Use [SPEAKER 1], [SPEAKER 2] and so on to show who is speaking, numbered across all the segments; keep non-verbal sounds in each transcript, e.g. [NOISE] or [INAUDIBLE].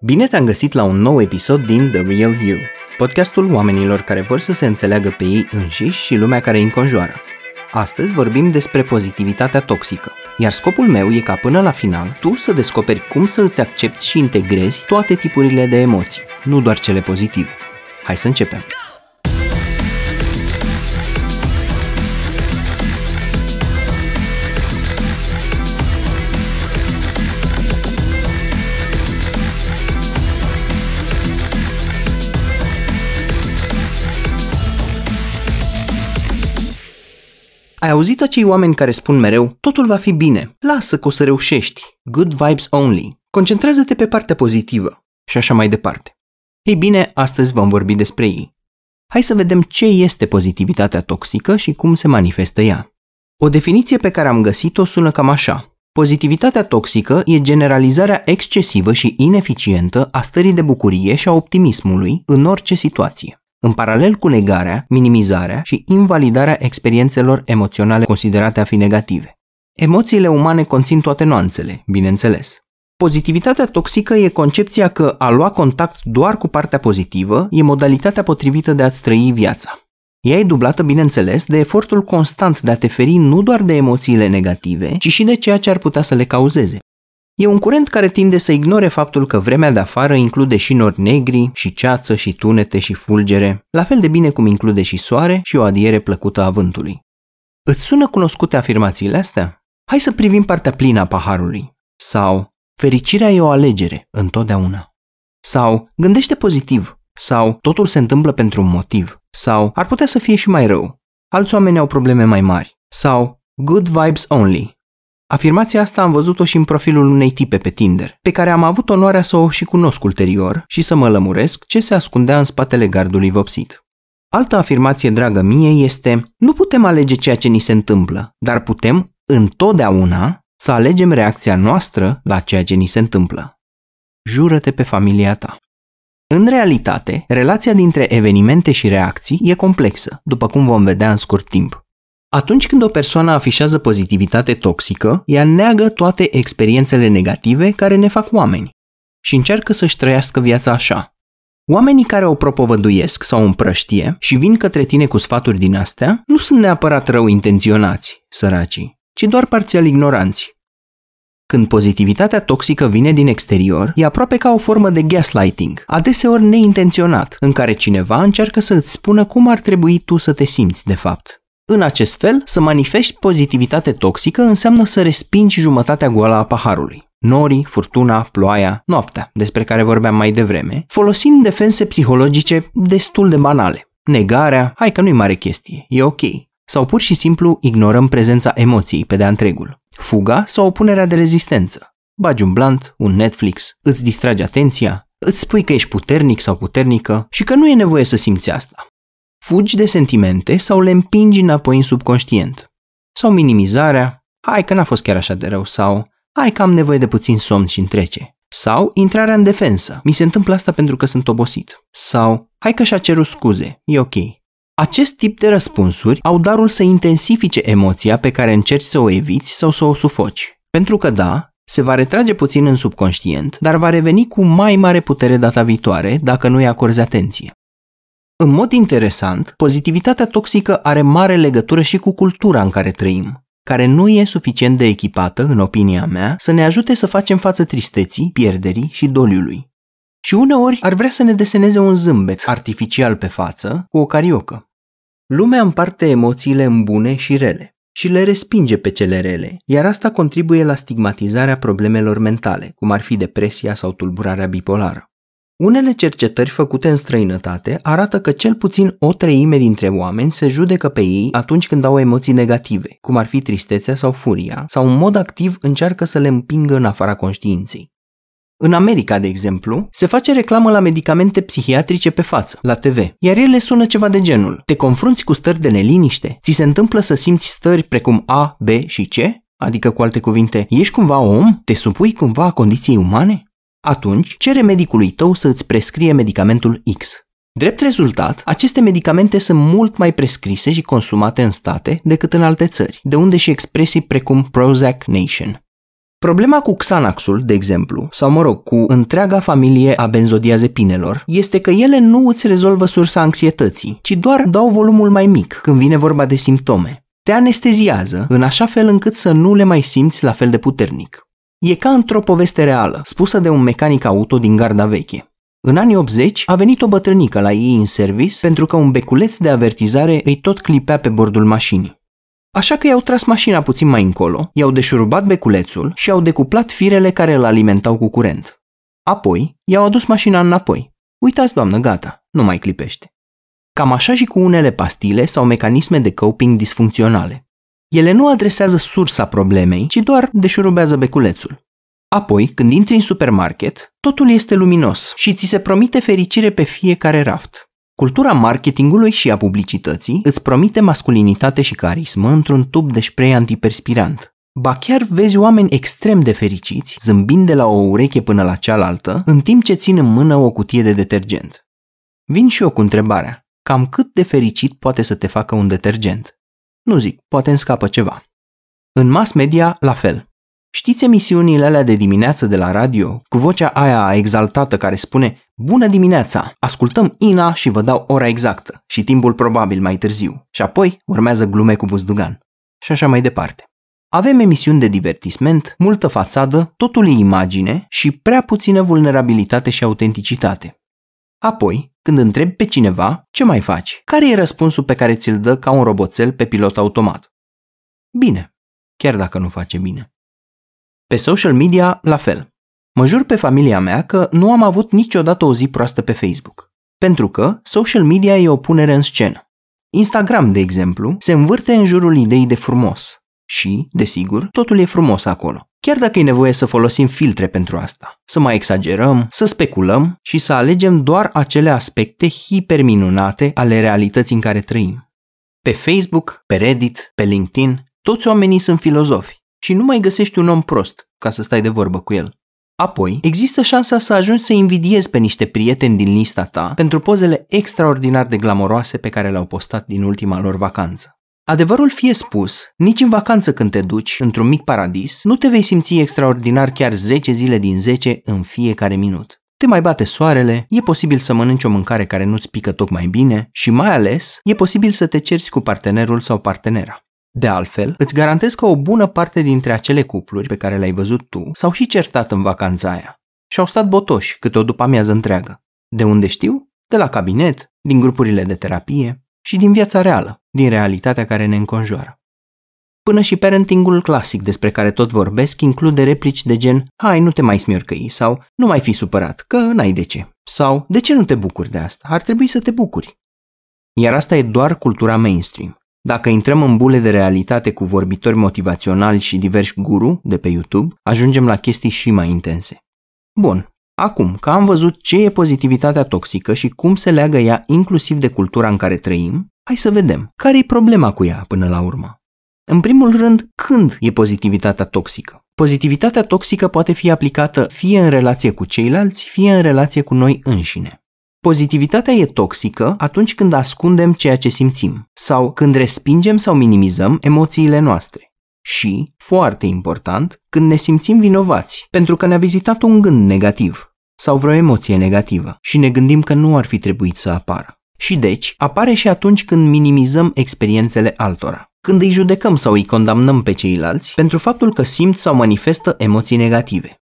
[SPEAKER 1] Bine te-am găsit la un nou episod din The Real You, podcastul oamenilor care vor să se înțeleagă pe ei înșiși și lumea care îi înconjoară. Astăzi vorbim despre pozitivitatea toxică, iar scopul meu e ca până la final tu să descoperi cum să îți accepti și integrezi toate tipurile de emoții, nu doar cele pozitive. Hai să începem! Ai auzit acei oameni care spun mereu, totul va fi bine, lasă că o să reușești, good vibes only, concentrează-te pe partea pozitivă și așa mai departe. Ei bine, astăzi vom vorbi despre ei. Hai să vedem ce este pozitivitatea toxică și cum se manifestă ea. O definiție pe care am găsit-o sună cam așa. Pozitivitatea toxică e generalizarea excesivă și ineficientă a stării de bucurie și a optimismului în orice situație în paralel cu negarea, minimizarea și invalidarea experiențelor emoționale considerate a fi negative. Emoțiile umane conțin toate nuanțele, bineînțeles. Pozitivitatea toxică e concepția că a lua contact doar cu partea pozitivă e modalitatea potrivită de a-ți trăi viața. Ea e dublată, bineînțeles, de efortul constant de a te feri nu doar de emoțiile negative, ci și de ceea ce ar putea să le cauzeze. E un curent care tinde să ignore faptul că vremea de afară include și nori negri, și ceață, și tunete, și fulgere, la fel de bine cum include și soare și o adiere plăcută a vântului. Îți sună cunoscute afirmațiile astea? Hai să privim partea plină a paharului. Sau, fericirea e o alegere, întotdeauna. Sau, gândește pozitiv. Sau, totul se întâmplă pentru un motiv. Sau, ar putea să fie și mai rău. Alți oameni au probleme mai mari. Sau, good vibes only. Afirmația asta am văzut-o și în profilul unei tipe pe Tinder, pe care am avut onoarea să o și cunosc ulterior și să mă lămuresc ce se ascundea în spatele gardului vopsit. Altă afirmație dragă mie este, nu putem alege ceea ce ni se întâmplă, dar putem, întotdeauna, să alegem reacția noastră la ceea ce ni se întâmplă. Jură-te pe familia ta. În realitate, relația dintre evenimente și reacții e complexă, după cum vom vedea în scurt timp. Atunci când o persoană afișează pozitivitate toxică, ea neagă toate experiențele negative care ne fac oameni și încearcă să-și trăiască viața așa. Oamenii care o propovăduiesc sau împrăștie și vin către tine cu sfaturi din astea nu sunt neapărat rău intenționați, săracii, ci doar parțial ignoranți. Când pozitivitatea toxică vine din exterior, e aproape ca o formă de gaslighting, adeseori neintenționat, în care cineva încearcă să îți spună cum ar trebui tu să te simți de fapt. În acest fel, să manifesti pozitivitate toxică înseamnă să respingi jumătatea goală a paharului. Norii, furtuna, ploaia, noaptea, despre care vorbeam mai devreme, folosind defense psihologice destul de banale. Negarea, hai că nu-i mare chestie, e ok. Sau pur și simplu ignorăm prezența emoției pe de-a întregul. Fuga sau opunerea de rezistență. Bagi un blunt, un Netflix, îți distragi atenția, îți spui că ești puternic sau puternică și că nu e nevoie să simți asta fugi de sentimente sau le împingi înapoi în subconștient. Sau minimizarea, hai că n-a fost chiar așa de rău, sau hai că am nevoie de puțin somn și întrece. Sau intrarea în defensă, mi se întâmplă asta pentru că sunt obosit. Sau hai că și-a cerut scuze, e ok. Acest tip de răspunsuri au darul să intensifice emoția pe care încerci să o eviți sau să o sufoci. Pentru că da, se va retrage puțin în subconștient, dar va reveni cu mai mare putere data viitoare dacă nu îi acorzi atenție. În mod interesant, pozitivitatea toxică are mare legătură și cu cultura în care trăim, care nu e suficient de echipată, în opinia mea, să ne ajute să facem față tristeții, pierderii și doliului. Și uneori ar vrea să ne deseneze un zâmbet artificial pe față cu o cariocă. Lumea împarte emoțiile în bune și rele și le respinge pe cele rele, iar asta contribuie la stigmatizarea problemelor mentale, cum ar fi depresia sau tulburarea bipolară. Unele cercetări făcute în străinătate arată că cel puțin o treime dintre oameni se judecă pe ei atunci când au emoții negative, cum ar fi tristețea sau furia, sau în mod activ încearcă să le împingă în afara conștiinței. În America, de exemplu, se face reclamă la medicamente psihiatrice pe față, la TV, iar ele sună ceva de genul. Te confrunți cu stări de neliniște? Ți se întâmplă să simți stări precum A, B și C? Adică, cu alte cuvinte, ești cumva om? Te supui cumva condiției umane? Atunci, cere medicului tău să îți prescrie medicamentul X. Drept rezultat, aceste medicamente sunt mult mai prescrise și consumate în state decât în alte țări, de unde și expresii precum Prozac Nation. Problema cu Xanaxul, de exemplu, sau mă rog, cu întreaga familie a benzodiazepinelor, este că ele nu îți rezolvă sursa anxietății, ci doar dau volumul mai mic când vine vorba de simptome. Te anesteziază în așa fel încât să nu le mai simți la fel de puternic. E ca într-o poveste reală, spusă de un mecanic auto din garda veche. În anii 80 a venit o bătrânică la ei în service pentru că un beculeț de avertizare îi tot clipea pe bordul mașinii. Așa că i-au tras mașina puțin mai încolo, i-au deșurubat beculețul și au decuplat firele care îl alimentau cu curent. Apoi, i-au adus mașina înapoi. Uitați, doamnă, gata, nu mai clipește. Cam așa și cu unele pastile sau mecanisme de coping disfuncționale. Ele nu adresează sursa problemei, ci doar deșurubează beculețul. Apoi, când intri în supermarket, totul este luminos și ți se promite fericire pe fiecare raft. Cultura marketingului și a publicității îți promite masculinitate și carismă într-un tub de spray antiperspirant. Ba chiar vezi oameni extrem de fericiți, zâmbind de la o ureche până la cealaltă, în timp ce țin în mână o cutie de detergent. Vin și eu cu întrebarea, cam cât de fericit poate să te facă un detergent? Nu zic, poate îmi scapă ceva. În mass media, la fel. Știți emisiunile alea de dimineață de la radio, cu vocea aia exaltată care spune Bună dimineața! Ascultăm Ina și vă dau ora exactă și timpul probabil mai târziu. Și apoi urmează glume cu buzdugan. Și așa mai departe. Avem emisiuni de divertisment, multă fațadă, totul e imagine și prea puțină vulnerabilitate și autenticitate. Apoi, când întrebi pe cineva, ce mai faci? Care e răspunsul pe care ți-l dă ca un roboțel pe pilot automat? Bine, chiar dacă nu face bine. Pe social media, la fel. Mă jur pe familia mea că nu am avut niciodată o zi proastă pe Facebook. Pentru că social media e o punere în scenă. Instagram, de exemplu, se învârte în jurul ideii de frumos. Și, desigur, totul e frumos acolo. Chiar dacă e nevoie să folosim filtre pentru asta, să mai exagerăm, să speculăm și să alegem doar acele aspecte hiperminunate ale realității în care trăim. Pe Facebook, pe Reddit, pe LinkedIn, toți oamenii sunt filozofi și nu mai găsești un om prost ca să stai de vorbă cu el. Apoi, există șansa să ajungi să invidiezi pe niște prieteni din lista ta pentru pozele extraordinar de glamoroase pe care le-au postat din ultima lor vacanță. Adevărul fie spus, nici în vacanță când te duci într-un mic paradis, nu te vei simți extraordinar chiar 10 zile din 10 în fiecare minut. Te mai bate soarele, e posibil să mănânci o mâncare care nu-ți pică tocmai bine și mai ales e posibil să te cerți cu partenerul sau partenera. De altfel, îți garantez că o bună parte dintre acele cupluri pe care le-ai văzut tu s-au și certat în vacanța aia și au stat botoși câte o după amiază întreagă. De unde știu? De la cabinet, din grupurile de terapie și din viața reală, din realitatea care ne înconjoară. Până și parentingul clasic despre care tot vorbesc include replici de gen Hai, nu te mai smiorcăi sau Nu mai fi supărat, că n-ai de ce. Sau De ce nu te bucuri de asta? Ar trebui să te bucuri. Iar asta e doar cultura mainstream. Dacă intrăm în bule de realitate cu vorbitori motivaționali și diversi guru de pe YouTube, ajungem la chestii și mai intense. Bun, acum că am văzut ce e pozitivitatea toxică și cum se leagă ea inclusiv de cultura în care trăim, hai să vedem care e problema cu ea până la urmă. În primul rând, când e pozitivitatea toxică? Pozitivitatea toxică poate fi aplicată fie în relație cu ceilalți, fie în relație cu noi înșine. Pozitivitatea e toxică atunci când ascundem ceea ce simțim sau când respingem sau minimizăm emoțiile noastre. Și, foarte important, când ne simțim vinovați pentru că ne-a vizitat un gând negativ sau vreo emoție negativă și ne gândim că nu ar fi trebuit să apară. Și deci, apare și atunci când minimizăm experiențele altora, când îi judecăm sau îi condamnăm pe ceilalți pentru faptul că simt sau manifestă emoții negative.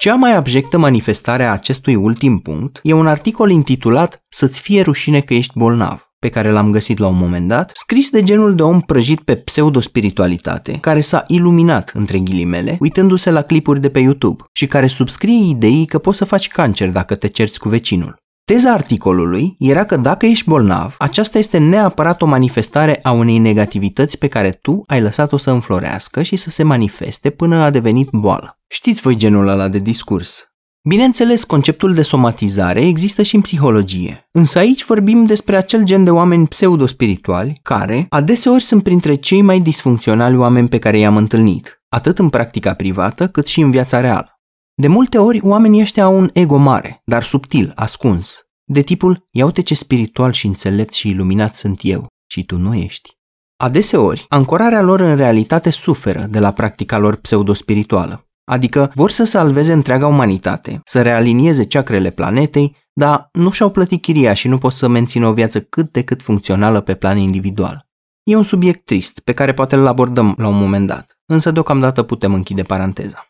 [SPEAKER 1] Cea mai abjectă manifestare a acestui ultim punct e un articol intitulat Să-ți fie rușine că ești bolnav, pe care l-am găsit la un moment dat, scris de genul de om prăjit pe pseudospiritualitate, care s-a iluminat, între ghilimele, uitându-se la clipuri de pe YouTube și care subscrie ideii că poți să faci cancer dacă te cerți cu vecinul. Teza articolului era că dacă ești bolnav, aceasta este neapărat o manifestare a unei negativități pe care tu ai lăsat-o să înflorească și să se manifeste până a devenit boală. Știți voi genul ăla de discurs. Bineînțeles, conceptul de somatizare există și în psihologie, însă aici vorbim despre acel gen de oameni pseudospirituali care adeseori sunt printre cei mai disfuncționali oameni pe care i-am întâlnit, atât în practica privată cât și în viața reală. De multe ori, oamenii ăștia au un ego mare, dar subtil, ascuns, de tipul, ia uite ce spiritual și înțelept și iluminat sunt eu și tu nu ești. Adeseori, ancorarea lor în realitate suferă de la practica lor pseudospirituală. Adică vor să salveze întreaga umanitate, să realinieze ceacrele planetei, dar nu și-au plătit chiria și nu pot să mențină o viață cât de cât funcțională pe plan individual. E un subiect trist, pe care poate îl abordăm la un moment dat, însă deocamdată putem închide paranteza.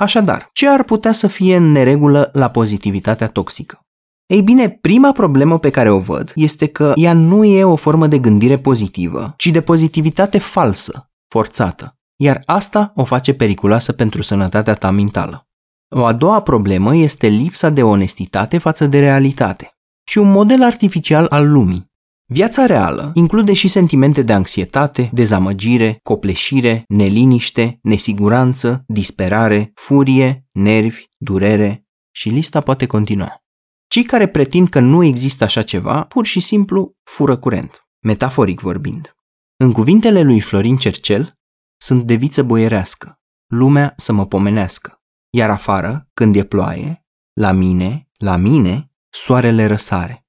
[SPEAKER 1] Așadar, ce ar putea să fie în neregulă la pozitivitatea toxică? Ei bine, prima problemă pe care o văd este că ea nu e o formă de gândire pozitivă, ci de pozitivitate falsă, forțată, iar asta o face periculoasă pentru sănătatea ta mentală. O a doua problemă este lipsa de onestitate față de realitate și un model artificial al lumii. Viața reală include și sentimente de anxietate, dezamăgire, copleșire, neliniște, nesiguranță, disperare, furie, nervi, durere și lista poate continua. Cei care pretind că nu există așa ceva, pur și simplu fură curent, metaforic vorbind. În cuvintele lui Florin Cercel, sunt de viță boierească, lumea să mă pomenească, iar afară, când e ploaie, la mine, la mine, soarele răsare.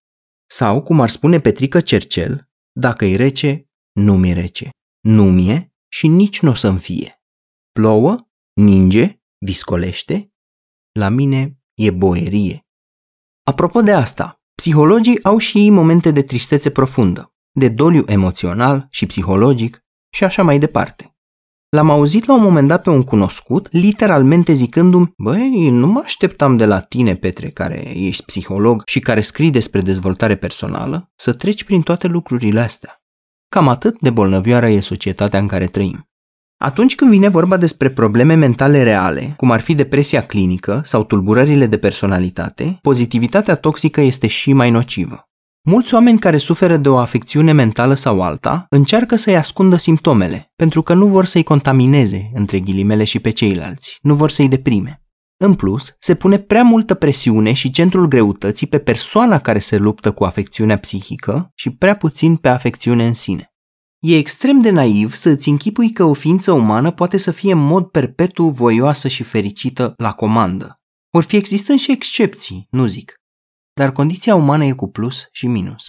[SPEAKER 1] Sau, cum ar spune Petrică Cercel, dacă e rece, nu mi rece, nu mi și nici nu o să-mi fie. Plouă, ninge, viscolește, la mine e boierie. Apropo de asta, psihologii au și ei momente de tristețe profundă, de doliu emoțional și psihologic și așa mai departe. L-am auzit la un moment dat pe un cunoscut, literalmente zicându-mi, băi, nu mă așteptam de la tine, Petre, care ești psiholog și care scrii despre dezvoltare personală, să treci prin toate lucrurile astea. Cam atât de bolnăvioară e societatea în care trăim. Atunci când vine vorba despre probleme mentale reale, cum ar fi depresia clinică sau tulburările de personalitate, pozitivitatea toxică este și mai nocivă. Mulți oameni care suferă de o afecțiune mentală sau alta încearcă să-i ascundă simptomele, pentru că nu vor să-i contamineze, între ghilimele, și pe ceilalți, nu vor să-i deprime. În plus, se pune prea multă presiune și centrul greutății pe persoana care se luptă cu afecțiunea psihică și prea puțin pe afecțiune în sine. E extrem de naiv să îți închipui că o ființă umană poate să fie în mod perpetu voioasă și fericită la comandă. Or fi existând și excepții, nu zic dar condiția umană e cu plus și minus.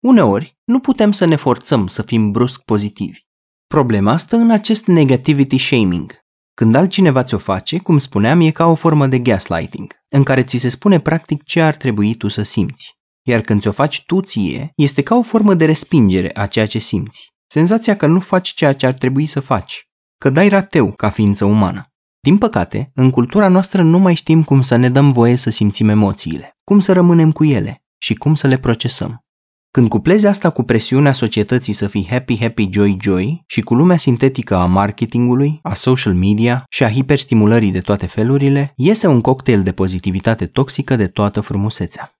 [SPEAKER 1] Uneori, nu putem să ne forțăm să fim brusc pozitivi. Problema stă în acest negativity shaming. Când altcineva ți-o face, cum spuneam, e ca o formă de gaslighting, în care ți se spune practic ce ar trebui tu să simți. Iar când ți-o faci tu ție, este ca o formă de respingere a ceea ce simți. Senzația că nu faci ceea ce ar trebui să faci, că dai rateu ca ființă umană. Din păcate, în cultura noastră nu mai știm cum să ne dăm voie să simțim emoțiile, cum să rămânem cu ele și cum să le procesăm. Când cuplezi asta cu presiunea societății să fii happy, happy, joy, joy și cu lumea sintetică a marketingului, a social media și a hiperstimulării de toate felurile, iese un cocktail de pozitivitate toxică de toată frumusețea.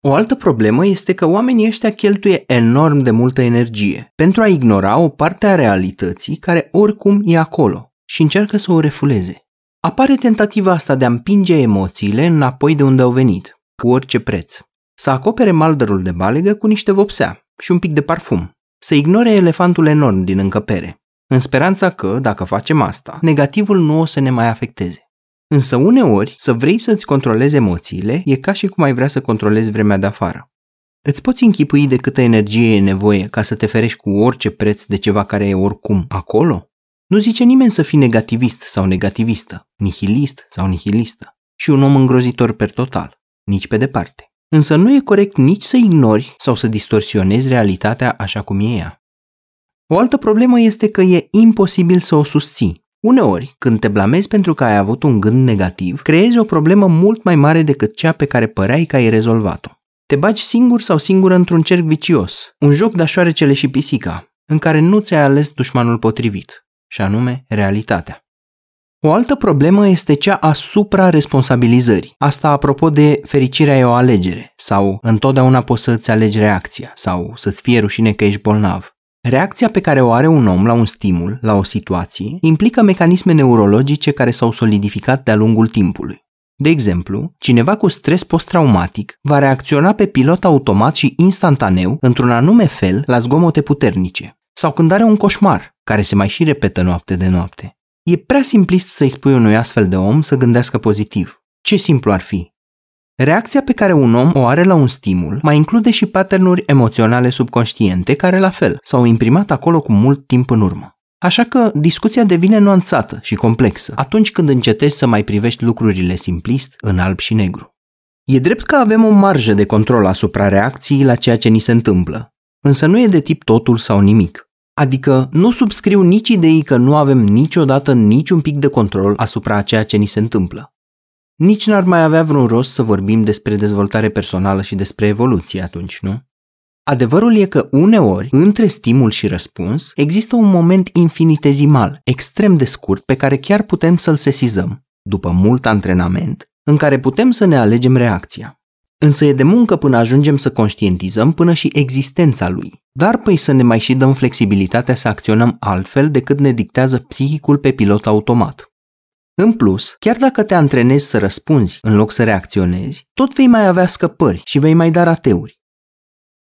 [SPEAKER 1] O altă problemă este că oamenii ăștia cheltuie enorm de multă energie pentru a ignora o parte a realității care oricum e acolo și încearcă să o refuleze. Apare tentativa asta de a împinge emoțiile înapoi de unde au venit, cu orice preț. Să acopere maldărul de balegă cu niște vopsea și un pic de parfum. Să ignore elefantul enorm din încăpere, în speranța că, dacă facem asta, negativul nu o să ne mai afecteze. Însă uneori, să vrei să-ți controlezi emoțiile e ca și cum ai vrea să controlezi vremea de afară. Îți poți închipui de câtă energie e nevoie ca să te ferești cu orice preț de ceva care e oricum acolo? Nu zice nimeni să fii negativist sau negativistă, nihilist sau nihilistă și un om îngrozitor per total, nici pe departe. Însă nu e corect nici să ignori sau să distorsionezi realitatea așa cum e ea. O altă problemă este că e imposibil să o susții. Uneori, când te blamezi pentru că ai avut un gând negativ, creezi o problemă mult mai mare decât cea pe care păreai că ai rezolvat-o. Te bagi singur sau singură într-un cerc vicios, un joc de șoarecele și pisica, în care nu ți-ai ales dușmanul potrivit și anume realitatea. O altă problemă este cea a supra-responsabilizării. Asta apropo de fericirea e o alegere sau întotdeauna poți să-ți alegi reacția sau să-ți fie rușine că ești bolnav. Reacția pe care o are un om la un stimul, la o situație, implică mecanisme neurologice care s-au solidificat de-a lungul timpului. De exemplu, cineva cu stres post-traumatic va reacționa pe pilot automat și instantaneu, într-un anume fel, la zgomote puternice. Sau când are un coșmar, care se mai și repetă noapte de noapte. E prea simplist să-i spui unui astfel de om să gândească pozitiv. Ce simplu ar fi? Reacția pe care un om o are la un stimul mai include și patternuri emoționale subconștiente care la fel s-au imprimat acolo cu mult timp în urmă. Așa că discuția devine nuanțată și complexă atunci când încetezi să mai privești lucrurile simplist în alb și negru. E drept că avem o marjă de control asupra reacției la ceea ce ni se întâmplă, însă nu e de tip totul sau nimic. Adică nu subscriu nici ideii că nu avem niciodată niciun pic de control asupra a ceea ce ni se întâmplă. Nici n-ar mai avea vreun rost să vorbim despre dezvoltare personală și despre evoluție atunci, nu? Adevărul e că uneori, între stimul și răspuns, există un moment infinitezimal, extrem de scurt, pe care chiar putem să-l sesizăm, după mult antrenament, în care putem să ne alegem reacția. Însă e de muncă până ajungem să conștientizăm până și existența lui. Dar păi să ne mai și dăm flexibilitatea să acționăm altfel decât ne dictează psihicul pe pilot automat. În plus, chiar dacă te antrenezi să răspunzi în loc să reacționezi, tot vei mai avea scăpări și vei mai da rateuri.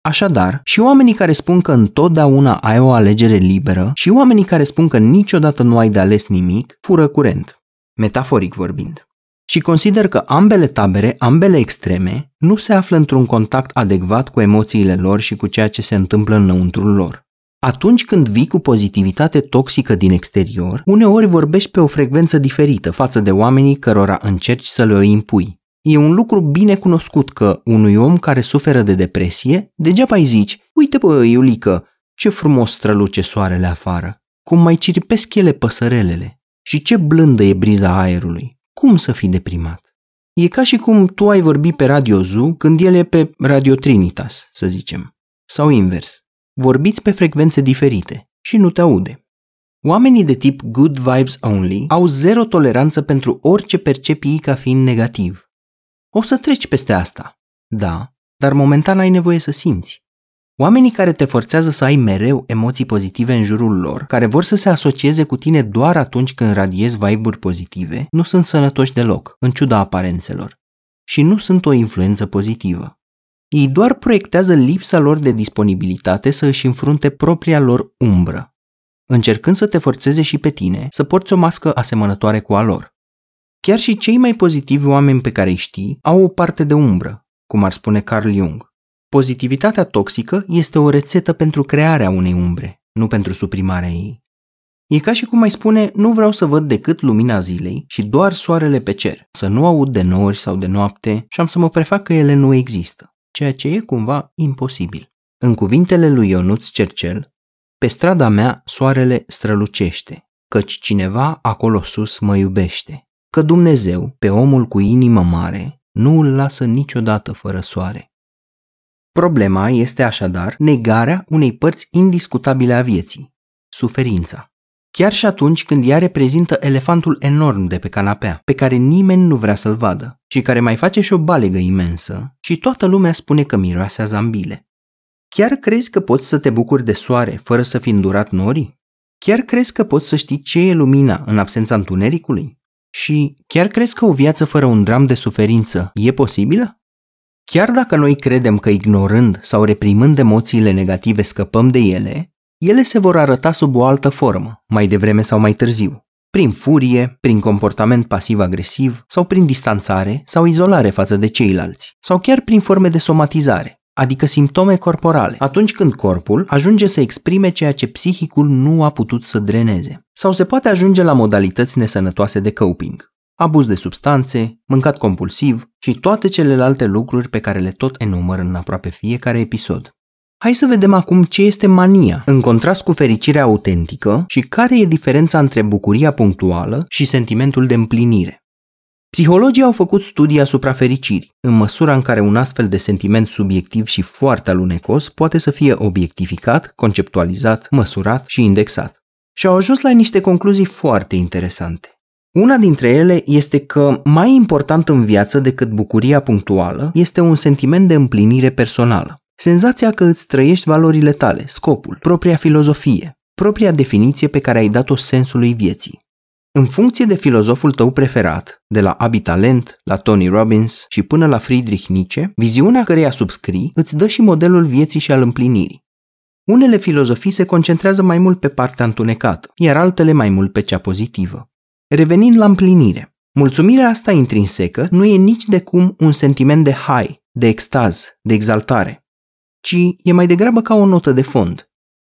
[SPEAKER 1] Așadar, și oamenii care spun că întotdeauna ai o alegere liberă și oamenii care spun că niciodată nu ai de ales nimic, fură curent, metaforic vorbind. Și consider că ambele tabere, ambele extreme, nu se află într-un contact adecvat cu emoțiile lor și cu ceea ce se întâmplă înăuntrul lor. Atunci când vii cu pozitivitate toxică din exterior, uneori vorbești pe o frecvență diferită față de oamenii cărora încerci să le o impui. E un lucru bine cunoscut că unui om care suferă de depresie, degeaba îi zici, uite bă, Iulică, ce frumos străluce soarele afară, cum mai ciripesc ele păsărelele și ce blândă e briza aerului. Cum să fii deprimat? E ca și cum tu ai vorbi pe Radio Zoo când el e pe Radio Trinitas, să zicem. Sau invers. Vorbiți pe frecvențe diferite și nu te aude. Oamenii de tip good vibes only au zero toleranță pentru orice percepii ca fiind negativ. O să treci peste asta. Da, dar momentan ai nevoie să simți. Oamenii care te forțează să ai mereu emoții pozitive în jurul lor, care vor să se asocieze cu tine doar atunci când radiezi vibe-uri pozitive, nu sunt sănătoși deloc, în ciuda aparențelor. Și nu sunt o influență pozitivă. Ei doar proiectează lipsa lor de disponibilitate să își înfrunte propria lor umbră, încercând să te forțeze și pe tine să porți o mască asemănătoare cu a lor. Chiar și cei mai pozitivi oameni pe care îi știi au o parte de umbră, cum ar spune Carl Jung. Pozitivitatea toxică este o rețetă pentru crearea unei umbre, nu pentru suprimarea ei. E ca și cum mai spune, nu vreau să văd decât lumina zilei și doar soarele pe cer, să nu aud de nori sau de noapte și am să mă prefac că ele nu există, ceea ce e cumva imposibil. În cuvintele lui Ionuț Cercel, pe strada mea soarele strălucește, căci cineva acolo sus mă iubește, că Dumnezeu, pe omul cu inimă mare, nu îl lasă niciodată fără soare. Problema este așadar negarea unei părți indiscutabile a vieții, suferința. Chiar și atunci când ea reprezintă elefantul enorm de pe canapea, pe care nimeni nu vrea să-l vadă și care mai face și o balegă imensă și toată lumea spune că miroase a zambile. Chiar crezi că poți să te bucuri de soare fără să fi îndurat norii? Chiar crezi că poți să știi ce e lumina în absența întunericului? Și chiar crezi că o viață fără un dram de suferință e posibilă? Chiar dacă noi credem că ignorând sau reprimând emoțiile negative scăpăm de ele, ele se vor arăta sub o altă formă, mai devreme sau mai târziu. Prin furie, prin comportament pasiv-agresiv sau prin distanțare sau izolare față de ceilalți, sau chiar prin forme de somatizare, adică simptome corporale, atunci când corpul ajunge să exprime ceea ce psihicul nu a putut să dreneze. Sau se poate ajunge la modalități nesănătoase de coping, abuz de substanțe, mâncat compulsiv și toate celelalte lucruri pe care le tot enumăr în aproape fiecare episod. Hai să vedem acum ce este mania, în contrast cu fericirea autentică și care e diferența între bucuria punctuală și sentimentul de împlinire. Psihologii au făcut studii asupra fericirii, în măsura în care un astfel de sentiment subiectiv și foarte alunecos poate să fie obiectificat, conceptualizat, măsurat și indexat. Și au ajuns la niște concluzii foarte interesante. Una dintre ele este că mai important în viață decât bucuria punctuală este un sentiment de împlinire personală. Senzația că îți trăiești valorile tale, scopul, propria filozofie, propria definiție pe care ai dat-o sensului vieții. În funcție de filozoful tău preferat, de la Abi Talent, la Tony Robbins și până la Friedrich Nietzsche, viziunea căreia subscrii îți dă și modelul vieții și al împlinirii. Unele filozofii se concentrează mai mult pe partea întunecată, iar altele mai mult pe cea pozitivă. Revenind la împlinire, mulțumirea asta intrinsecă nu e nici de cum un sentiment de high, de extaz, de exaltare, ci e mai degrabă ca o notă de fond.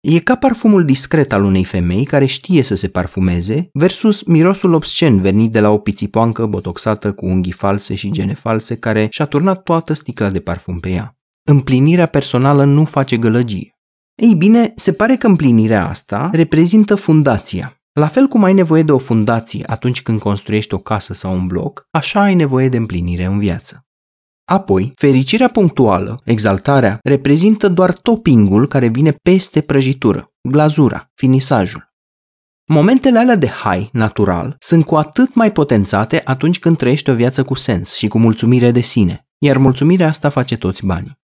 [SPEAKER 1] E ca parfumul discret al unei femei care știe să se parfumeze versus mirosul obscen venit de la o pițipoancă botoxată cu unghii false și gene false care și-a turnat toată sticla de parfum pe ea. Împlinirea personală nu face gălăgie. Ei bine, se pare că împlinirea asta reprezintă fundația. La fel cum ai nevoie de o fundație atunci când construiești o casă sau un bloc, așa ai nevoie de împlinire în viață. Apoi, fericirea punctuală, exaltarea, reprezintă doar toppingul care vine peste prăjitură, glazura, finisajul. Momentele alea de high, natural, sunt cu atât mai potențate atunci când trăiești o viață cu sens și cu mulțumire de sine, iar mulțumirea asta face toți banii.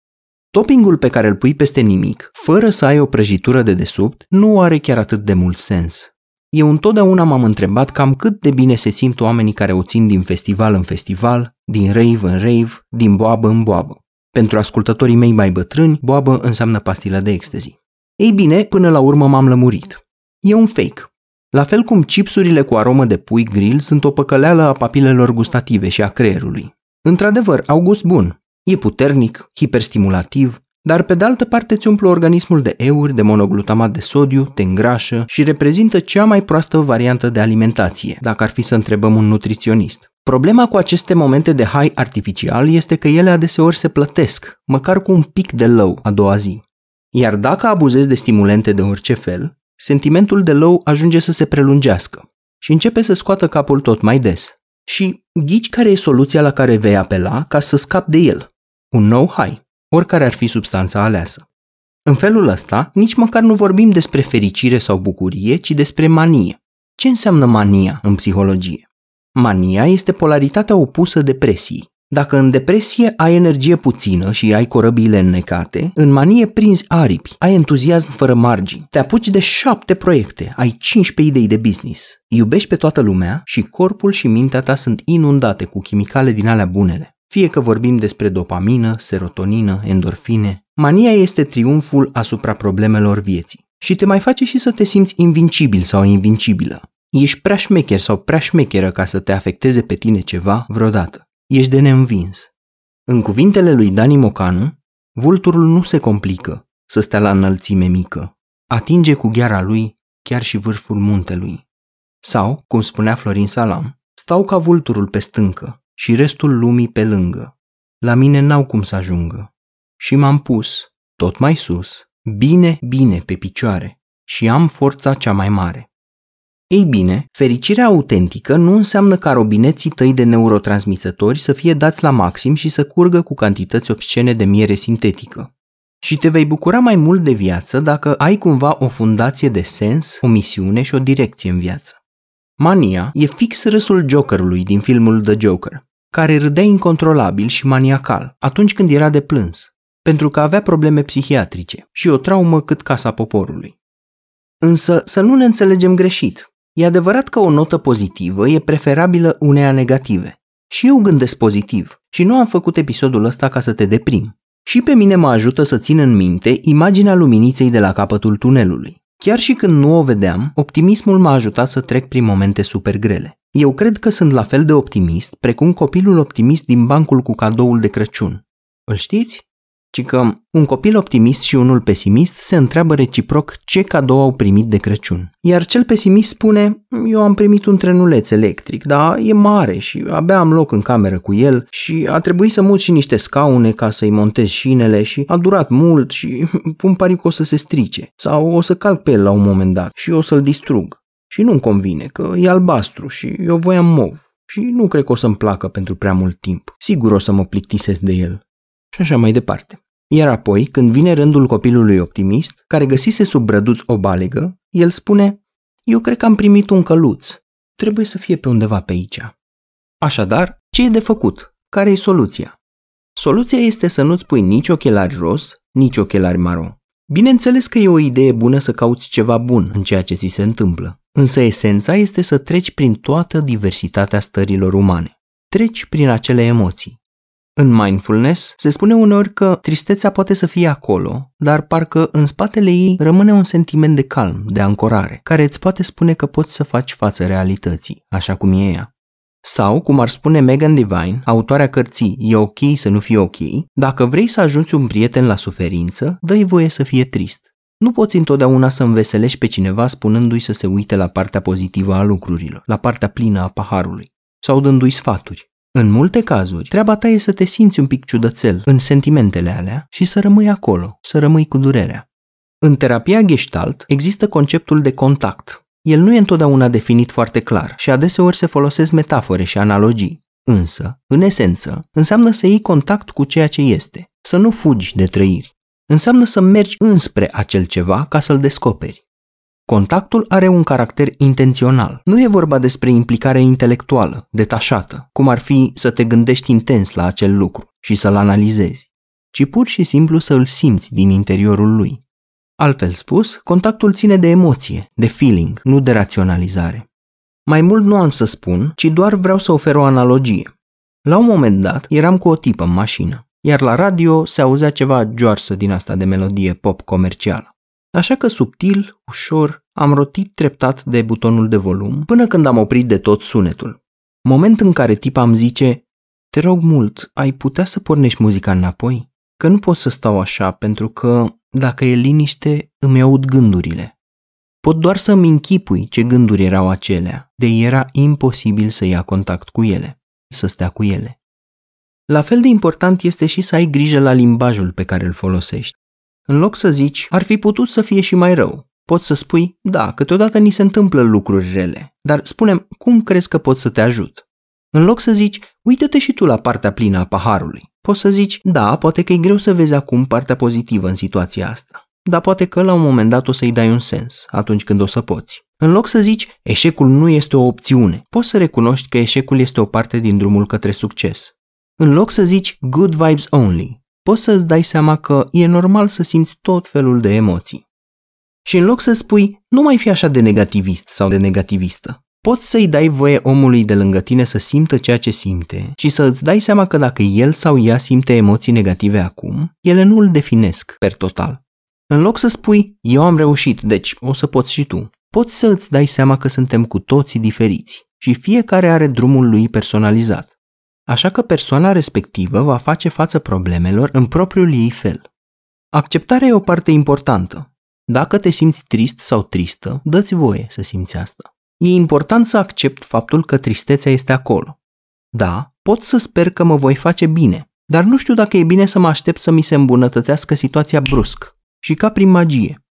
[SPEAKER 1] Toppingul pe care îl pui peste nimic, fără să ai o prăjitură de desubt, nu are chiar atât de mult sens. Eu întotdeauna m-am întrebat cam cât de bine se simt oamenii care o țin din festival în festival, din rave în rave, din boabă în boabă. Pentru ascultătorii mei mai bătrâni, boabă înseamnă pastilă de ecstasy. Ei bine, până la urmă m-am lămurit. E un fake. La fel cum chipsurile cu aromă de pui grill sunt o păcăleală a papilelor gustative și a creierului. Într-adevăr, au gust bun. E puternic, hiperstimulativ, dar pe de altă parte îți umple organismul de euri, de monoglutamat de sodiu, te îngrașă și reprezintă cea mai proastă variantă de alimentație, dacă ar fi să întrebăm un nutriționist. Problema cu aceste momente de high artificial este că ele adeseori se plătesc, măcar cu un pic de low a doua zi. Iar dacă abuzezi de stimulente de orice fel, sentimentul de low ajunge să se prelungească și începe să scoată capul tot mai des. Și ghici care e soluția la care vei apela ca să scapi de el. Un nou high oricare ar fi substanța aleasă. În felul ăsta, nici măcar nu vorbim despre fericire sau bucurie, ci despre manie. Ce înseamnă mania în psihologie? Mania este polaritatea opusă depresiei. Dacă în depresie ai energie puțină și ai corăbiile înnecate, în manie prinzi aripi, ai entuziasm fără margini, te apuci de șapte proiecte, ai 15 idei de business, iubești pe toată lumea și corpul și mintea ta sunt inundate cu chimicale din alea bunele. Fie că vorbim despre dopamină, serotonină, endorfine, mania este triumful asupra problemelor vieții și te mai face și să te simți invincibil sau invincibilă. Ești prea șmecher sau prea șmecheră ca să te afecteze pe tine ceva vreodată. Ești de neînvins. În cuvintele lui Dani Mocanu, vulturul nu se complică să stea la înălțime mică. Atinge cu gheara lui chiar și vârful muntelui. Sau, cum spunea Florin Salam, stau ca vulturul pe stâncă, și restul lumii pe lângă. La mine n-au cum să ajungă. Și m-am pus, tot mai sus, bine, bine pe picioare și am forța cea mai mare. Ei bine, fericirea autentică nu înseamnă ca robineții tăi de neurotransmițători să fie dați la maxim și să curgă cu cantități obscene de miere sintetică. Și te vei bucura mai mult de viață dacă ai cumva o fundație de sens, o misiune și o direcție în viață. Mania e fix râsul Jokerului din filmul The Joker, care râdea incontrolabil și maniacal atunci când era de plâns, pentru că avea probleme psihiatrice și o traumă cât casa poporului. Însă să nu ne înțelegem greșit. E adevărat că o notă pozitivă e preferabilă uneia negative. Și eu gândesc pozitiv și nu am făcut episodul ăsta ca să te deprim. Și pe mine mă ajută să țin în minte imaginea luminiței de la capătul tunelului. Chiar și când nu o vedeam, optimismul m-a ajutat să trec prin momente super grele. Eu cred că sunt la fel de optimist precum copilul optimist din bancul cu cadoul de Crăciun. Îl știți? Ci că un copil optimist și unul pesimist se întreabă reciproc ce cadou au primit de Crăciun. Iar cel pesimist spune, eu am primit un trenuleț electric, dar e mare și abia am loc în cameră cu el și a trebuit să mut și niște scaune ca să-i montez șinele și a durat mult și [LAUGHS] pun pariu că o să se strice sau o să calc pe el la un moment dat și o să-l distrug. Și nu-mi convine că e albastru și eu voiam mov și nu cred că o să-mi placă pentru prea mult timp. Sigur o să mă plictisesc de el. Și așa mai departe. Iar apoi, când vine rândul copilului optimist, care găsise sub brăduț o balegă, el spune, eu cred că am primit un căluț. Trebuie să fie pe undeva pe aici. Așadar, ce e de făcut? Care e soluția? Soluția este să nu-ți pui nici ochelari roz, nici ochelari maro. Bineînțeles că e o idee bună să cauți ceva bun în ceea ce ți se întâmplă, însă esența este să treci prin toată diversitatea stărilor umane. Treci prin acele emoții. În mindfulness se spune uneori că tristețea poate să fie acolo, dar parcă în spatele ei rămâne un sentiment de calm, de ancorare, care îți poate spune că poți să faci față realității, așa cum e ea. Sau, cum ar spune Megan Devine, autoarea cărții E ok să nu fie ok, dacă vrei să ajungi un prieten la suferință, dă-i voie să fie trist. Nu poți întotdeauna să înveselești pe cineva spunându-i să se uite la partea pozitivă a lucrurilor, la partea plină a paharului, sau dându-i sfaturi. În multe cazuri, treaba ta e să te simți un pic ciudățel în sentimentele alea și să rămâi acolo, să rămâi cu durerea. În terapia gestalt există conceptul de contact. El nu e întotdeauna definit foarte clar și adeseori se folosesc metafore și analogii. Însă, în esență, înseamnă să iei contact cu ceea ce este, să nu fugi de trăiri. Înseamnă să mergi înspre acel ceva ca să-l descoperi. Contactul are un caracter intențional. Nu e vorba despre implicare intelectuală, detașată, cum ar fi să te gândești intens la acel lucru și să-l analizezi, ci pur și simplu să îl simți din interiorul lui. Altfel spus, contactul ține de emoție, de feeling, nu de raționalizare. Mai mult nu am să spun, ci doar vreau să ofer o analogie. La un moment dat, eram cu o tipă în mașină, iar la radio se auzea ceva joarsă din asta de melodie pop comercială. Așa că subtil, ușor, am rotit treptat de butonul de volum până când am oprit de tot sunetul. Moment în care tipa îmi zice, te rog mult, ai putea să pornești muzica înapoi? Că nu pot să stau așa pentru că, dacă e liniște, îmi aud gândurile. Pot doar să-mi închipui ce gânduri erau acelea, de era imposibil să ia contact cu ele, să stea cu ele. La fel de important este și să ai grijă la limbajul pe care îl folosești. În loc să zici, ar fi putut să fie și mai rău, poți să spui, da, câteodată ni se întâmplă lucruri rele, dar spunem, cum crezi că pot să te ajut? În loc să zici, uită-te și tu la partea plină a paharului. Poți să zici, da, poate că e greu să vezi acum partea pozitivă în situația asta, dar poate că la un moment dat o să-i dai un sens, atunci când o să poți. În loc să zici, eșecul nu este o opțiune, poți să recunoști că eșecul este o parte din drumul către succes. În loc să zici good vibes only, poți să-ți dai seama că e normal să simți tot felul de emoții. Și în loc să spui, nu mai fi așa de negativist sau de negativistă, poți să-i dai voie omului de lângă tine să simtă ceea ce simte și să îți dai seama că dacă el sau ea simte emoții negative acum, ele nu îl definesc per total. În loc să spui, eu am reușit, deci o să poți și tu, poți să îți dai seama că suntem cu toții diferiți și fiecare are drumul lui personalizat. Așa că persoana respectivă va face față problemelor în propriul ei fel. Acceptarea e o parte importantă. Dacă te simți trist sau tristă, dă-ți voie să simți asta. E important să accept faptul că tristețea este acolo. Da, pot să sper că mă voi face bine, dar nu știu dacă e bine să mă aștept să mi se îmbunătățească situația brusc și ca prin magie.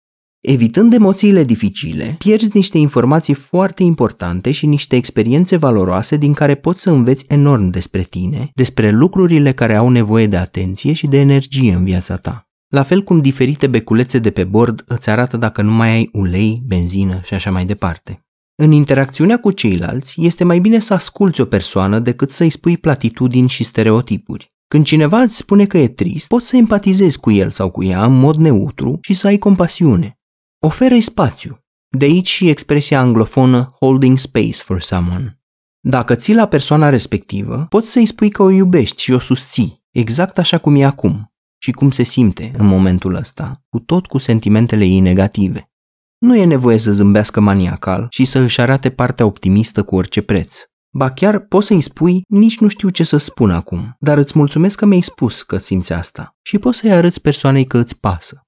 [SPEAKER 1] Evitând emoțiile dificile, pierzi niște informații foarte importante și niște experiențe valoroase din care poți să înveți enorm despre tine, despre lucrurile care au nevoie de atenție și de energie în viața ta. La fel cum diferite beculețe de pe bord îți arată dacă nu mai ai ulei, benzină și așa mai departe. În interacțiunea cu ceilalți, este mai bine să asculți o persoană decât să-i spui platitudini și stereotipuri. Când cineva îți spune că e trist, poți să empatizezi cu el sau cu ea în mod neutru și să ai compasiune. Oferă-i spațiu. De aici și expresia anglofonă holding space for someone. Dacă ții la persoana respectivă, poți să-i spui că o iubești și o susții, exact așa cum e acum și cum se simte în momentul ăsta, cu tot cu sentimentele ei negative. Nu e nevoie să zâmbească maniacal și să își arate partea optimistă cu orice preț. Ba chiar poți să-i spui, nici nu știu ce să spun acum, dar îți mulțumesc că mi-ai spus că simți asta și poți să-i arăți persoanei că îți pasă.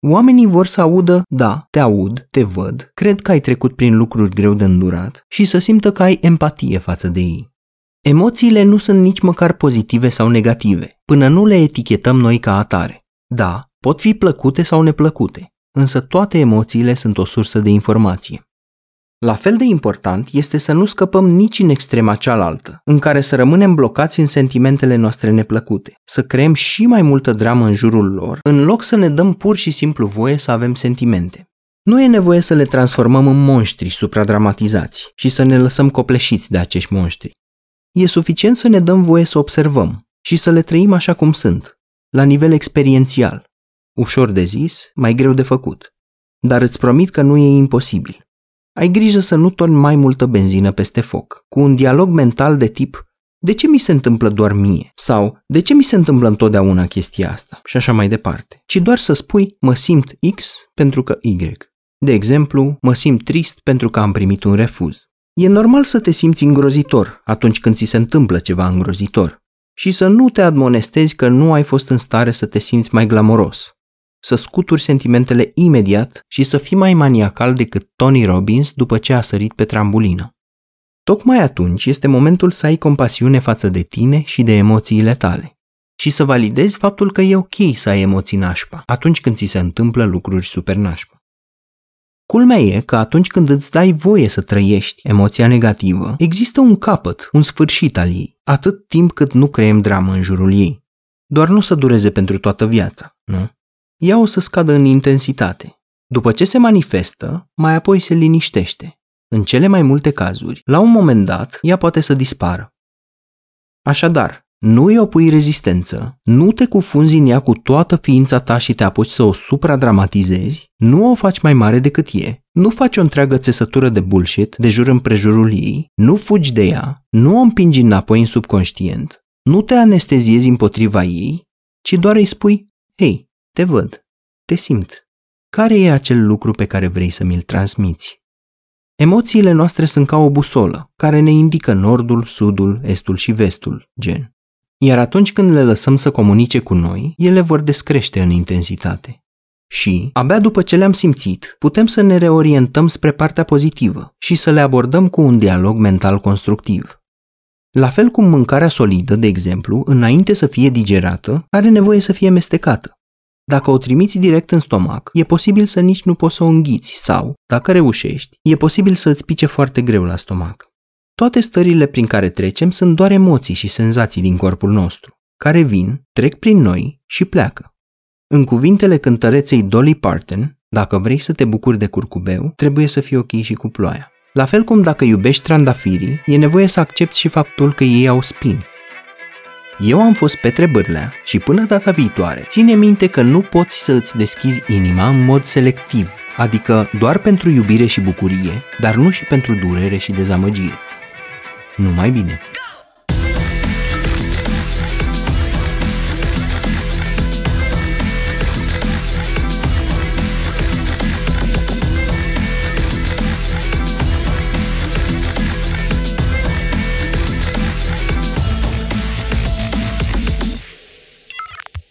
[SPEAKER 1] Oamenii vor să audă, da, te aud, te văd, cred că ai trecut prin lucruri greu de îndurat și să simtă că ai empatie față de ei. Emoțiile nu sunt nici măcar pozitive sau negative, până nu le etichetăm noi ca atare. Da, pot fi plăcute sau neplăcute, însă toate emoțiile sunt o sursă de informație. La fel de important este să nu scăpăm nici în extrema cealaltă, în care să rămânem blocați în sentimentele noastre neplăcute, să creăm și mai multă dramă în jurul lor, în loc să ne dăm pur și simplu voie să avem sentimente. Nu e nevoie să le transformăm în monștri supradramatizați și să ne lăsăm copleșiți de acești monștri. E suficient să ne dăm voie să observăm și să le trăim așa cum sunt, la nivel experiențial. Ușor de zis, mai greu de făcut. Dar îți promit că nu e imposibil ai grijă să nu torni mai multă benzină peste foc, cu un dialog mental de tip de ce mi se întâmplă doar mie? Sau de ce mi se întâmplă întotdeauna chestia asta? Și așa mai departe. Ci doar să spui mă simt X pentru că Y. De exemplu, mă simt trist pentru că am primit un refuz. E normal să te simți îngrozitor atunci când ți se întâmplă ceva îngrozitor și să nu te admonestezi că nu ai fost în stare să te simți mai glamoros. Să scuturi sentimentele imediat și să fii mai maniacal decât Tony Robbins după ce a sărit pe trambulină. Tocmai atunci este momentul să ai compasiune față de tine și de emoțiile tale și să validezi faptul că e ok să ai emoții nașpa atunci când ți se întâmplă lucruri super nașpa. Culmea e că atunci când îți dai voie să trăiești emoția negativă, există un capăt, un sfârșit al ei, atât timp cât nu creăm dramă în jurul ei. Doar nu să dureze pentru toată viața, nu? Ea o să scadă în intensitate. După ce se manifestă, mai apoi se liniștește. În cele mai multe cazuri, la un moment dat, ea poate să dispară. Așadar, nu îi opui rezistență, nu te cufunzi în ea cu toată ființa ta și te apuci să o supradramatizezi, nu o faci mai mare decât e, nu faci o întreagă țesătură de bullshit de jur împrejurul ei, nu fugi de ea, nu o împingi înapoi în subconștient, nu te anesteziezi împotriva ei, ci doar îi spui, hei, te văd, te simt. Care e acel lucru pe care vrei să mi-l transmiți? Emoțiile noastre sunt ca o busolă, care ne indică nordul, sudul, estul și vestul, gen. Iar atunci când le lăsăm să comunice cu noi, ele vor descrește în intensitate. Și, abia după ce le-am simțit, putem să ne reorientăm spre partea pozitivă și să le abordăm cu un dialog mental constructiv. La fel cum mâncarea solidă, de exemplu, înainte să fie digerată, are nevoie să fie mestecată. Dacă o trimiți direct în stomac, e posibil să nici nu poți să o înghiți sau, dacă reușești, e posibil să îți pice foarte greu la stomac. Toate stările prin care trecem sunt doar emoții și senzații din corpul nostru, care vin, trec prin noi și pleacă. În cuvintele cântăreței Dolly Parton, dacă vrei să te bucuri de curcubeu, trebuie să fii ok și cu ploaia. La fel cum dacă iubești trandafirii, e nevoie să accepti și faptul că ei au spini. Eu am fost Petre Bârlea și până data viitoare, ține minte că nu poți să îți deschizi inima în mod selectiv, adică doar pentru iubire și bucurie, dar nu și pentru durere și dezamăgire numai bine!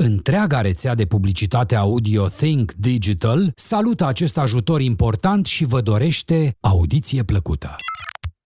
[SPEAKER 2] Întreaga rețea de publicitate audio Think Digital salută acest ajutor important și vă dorește audiție plăcută.